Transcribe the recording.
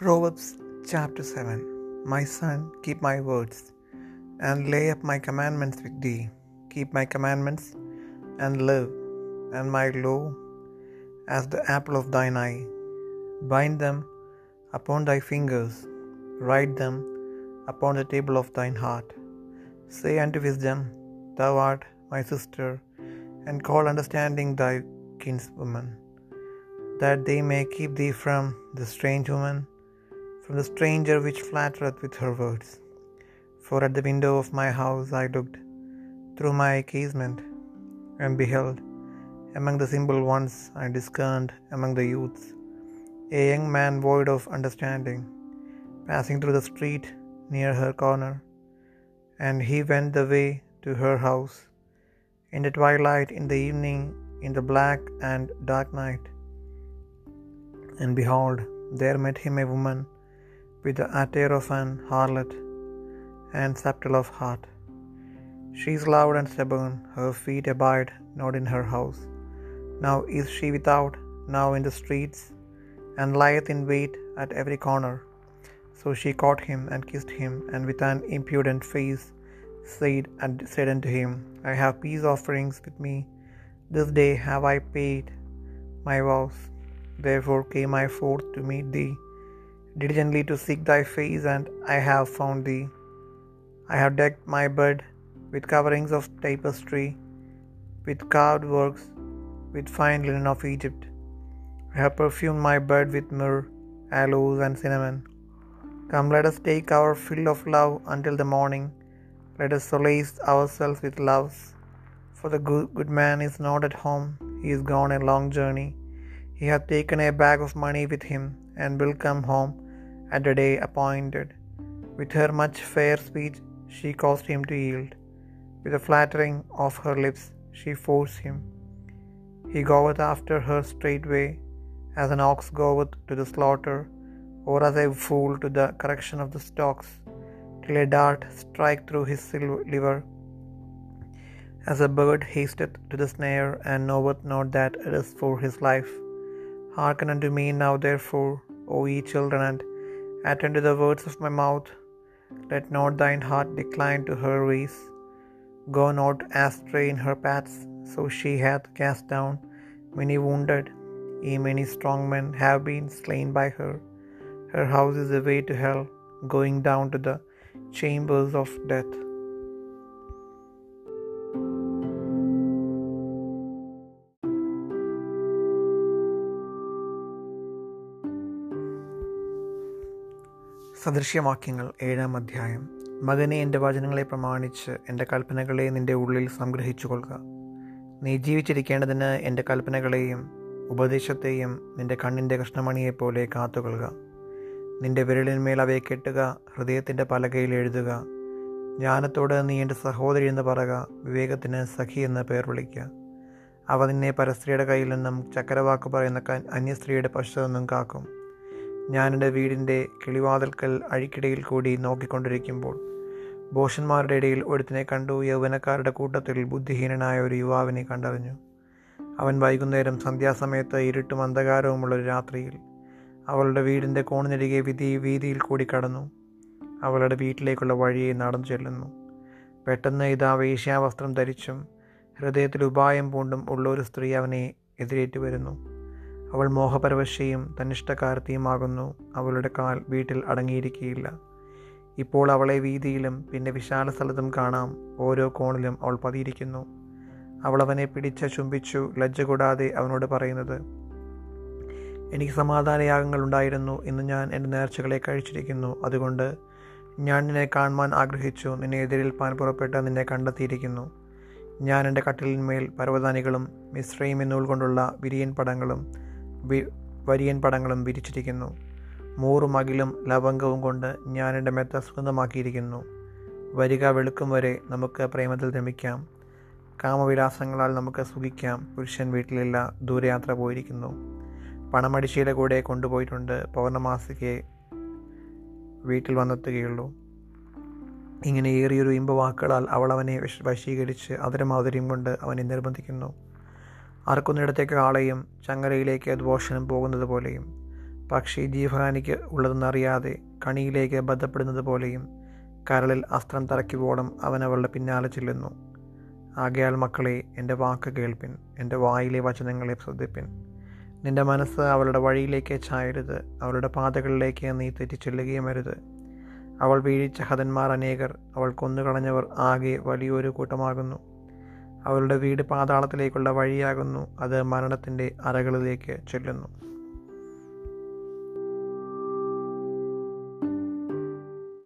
Proverbs chapter 7 My son, keep my words, and lay up my commandments with thee. Keep my commandments, and live, and my law as the apple of thine eye. Bind them upon thy fingers, write them upon the table of thine heart. Say unto wisdom, Thou art my sister, and call understanding thy kinswoman, that they may keep thee from the strange woman, from the stranger which flattereth with her words. For at the window of my house I looked through my casement, and beheld, among the simple ones I discerned among the youths, a young man void of understanding, passing through the street near her corner. And he went the way to her house, in the twilight, in the evening, in the black and dark night. And behold, there met him a woman with the attire of an harlot and subtle of heart. She is loud and stubborn, her feet abide not in her house. Now is she without, now in the streets, and lieth in wait at every corner. So she caught him and kissed him, and with an impudent face said and said unto him, I have peace offerings with me. This day have I paid my vows. Therefore came I forth to meet thee, diligently to seek thy face, and I have found thee. I have decked my bed with coverings of tapestry, with carved works, with fine linen of Egypt. I have perfumed my bed with myrrh, aloes, and cinnamon. Come, let us take our fill of love until the morning. Let us solace ourselves with loves. For the good, man is not at home, he is gone a long journey. He hath taken a bag of money with him, and will come home at the day appointed. With her much fair speech she caused him to yield. With the flattering of her lips she forced him. He goeth after her straightway, as an ox goeth to the slaughter, or as a fool to the correction of the stocks, till a dart strike through his liver. As a bird hasteth to the snare, and knoweth not that it is for his life. Hearken unto me now, therefore, O ye children, and attend to the words of my mouth. Let not thine heart decline to her ways. Go not astray in her paths, so she hath cast down many wounded, ye many strong men have been slain by her. Her house is a way to hell, going down to the chambers of death. സദൃശ്യവാക്യങ്ങൾ ഏഴാം അധ്യായം. മകനെ എന്റെ വചനങ്ങളെ പ്രമാണിച്ച് എന്റെ കൽപ്പനകളെ നിന്റെ ഉള്ളിൽ സംഗ്രഹിച്ചു കൊള്ളുക നീ ജീവിച്ചിരിക്കേണ്ടതിന് എന്റെ കൽപ്പനകളെയും ഉപദേശത്തെയും നിന്റെ കണ്ണിന്റെ കൃഷ്ണമണിയെപ്പോലെ കാത്തുകൊള്ളുക. നിന്റെ വിരലിന്മേൽ അവയെ കെട്ടുക ഹൃദയത്തിന്റെ പലകയിൽ എഴുതുക. ജ്ഞാനത്തോട് നീ എന്റെ സഹോദരി എന്ന് പറയുക വിവേകത്തിന് സഖി എന്ന് പേർ വിളിക്കുക. അവ നിന്നെ പരസ്ത്രീയുടെ കയ്യിൽ നിന്നും ചക്കരവാക്ക് പറയുന്ന അന്യസ്ത്രീയുടെ പശു നിന്നും കാക്കും. ഞാൻ എന്റെ വീടിന്റെ കിളിവാതിൽക്കൽ അഴിക്കിടയിൽ കൂടി നോക്കിക്കൊണ്ടിരിക്കുമ്പോൾ ബോഷന്മാരുടെ ഇടയിൽ ഒരുത്തിനെ കണ്ടു യൗവനക്കാരുടെ കൂട്ടത്തിൽ ബുദ്ധിഹീനനായ ഒരു യുവാവിനെ കണ്ടറിഞ്ഞു. അവൻ വൈകുന്നേരം സന്ധ്യാസമയത്ത് ഇരുട്ടും അന്ധകാരവുമുള്ള ഒരു രാത്രിയിൽ അവളുടെ വീടിന്റെ കോണിനരികെ വിധി വീതിയിൽ കൂടി കടന്നു. അവളുടെ വീട്ടിലേക്കുള്ള വഴിയെ നടന്നു ചെല്ലുന്നു. പെട്ടെന്ന് ഇതാ വേശ്യാവസ്ത്രം ധരിച്ചും ഹൃദയത്തിൽ ഉപായം പൂണ്ടും ഉള്ള ഒരു സ്ത്രീ അവനെ എതിരേറ്റു വരുന്നു. അവൾ മോഹപരവശയും തന്നിഷ്ടക്കാരത്തിയുമാകുന്നു അവളുടെ കാൽ വീട്ടിൽ അടങ്ങിയിരിക്കുകയില്ല ഇപ്പോൾ അവളെ വീതിയിലും പിന്നെ വിശാല സ്ഥലത്തും കാണാം. ഓരോ കോണിലും അവൾ പതിയിരിക്കുന്നു. അവൾ അവനെ പിടിച്ച് ചുംബിച്ചു ലജ്ജ കൂടാതെ അവനോട് പറയുന്നത് എനിക്ക് സമാധാനയാഗങ്ങൾ ഉണ്ടായിരുന്നു. ഇന്ന് ഞാൻ എന്റെ നേർച്ചകളെ കഴിച്ചിരിക്കുന്നു. അതുകൊണ്ട് ഞാൻ നിന്നെ കാണുവാൻ ആഗ്രഹിച്ചു. നിന്നെ എതിരേൽപ്പാൻ പുറപ്പെട്ട് നിന്നെ കണ്ടെത്തിയിരിക്കുന്നു. ഞാൻ എന്റെ കട്ടിലിന്മേൽ പർവതാനികളും മിശ്രയും എന്നൂൽ കൊണ്ടുള്ള വിരിയൻ പടങ്ങളും വരിയൻ പടങ്ങളും വിരിച്ചിരിക്കുന്നു. മൂറും അകിലും ലവംഗവും കൊണ്ട് ഞാൻ എന്റെ മെത്ത സ്വന്തമാക്കിയിരിക്കുന്നു. വരിക വെളുക്കും വരെ നമുക്ക് പ്രേമത്തിൽ രമിക്കാം കാമവിലാസങ്ങളാൽ നമുക്ക് സുഖിക്കാം. പുരുഷൻ വീട്ടിലില്ല ദൂരയാത്ര പോയിരിക്കുന്നു. പണമടിശയുടെ കൂടെ കൊണ്ടുപോയിട്ടുണ്ട് പൗർണമാസിക്ക് വീട്ടിൽ വന്നെത്തുകയുള്ളൂ. ഇങ്ങനെ ഏറിയൊരു ഇമ്പവാക്കുകളാൽ അവൾ അവനെ വശീകരിച്ച് അതരമാധുര്യം കൊണ്ട് അവനെ നിർബന്ധിക്കുന്നു. അറക്കുന്നിടത്തേക്ക് കാളയും ചങ്ങലയിലേക്ക് ദോഷനും പോകുന്നത് പോലെയും. പക്ഷി ജീവഹാനിക്ക് ഉള്ളതെന്നറിയാതെ കണിയിലേക്ക് ബന്ധപ്പെടുന്നത് പോലെയും കരളിൽ അസ്ത്രം തറയ്ക്കുവോളം അവൻ അവളുടെ പിന്നാലെ ചെല്ലുന്നു. ആകയാൽ മക്കളെ എന്റെ വാക്ക് കേൾപ്പിൻ എന്റെ വായിലെ വചനങ്ങളെ ശ്രദ്ധിപ്പിൻ. നിന്റെ മനസ്സ് അവളുടെ വഴിയിലേക്ക് ചായരുത് അവളുടെ പാതകളിലേക്ക് നീ തെറ്റിച്ചെല്ലുകയും അരുത്. അവൾ വീഴിച്ച ഹതന്മാർ അനേകർ അവൾ കൊന്നുകളഞ്ഞവർ ആകെ വലിയൊരു കൂട്ടമാകുന്നു. അവളുടെ വീട് പാതാളത്തിലേക്കുള്ള വഴിയാകുന്നു. അത് മരണത്തിന്റെ അറകളിലേക്ക് ചെല്ലുന്നു.